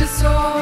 to soar.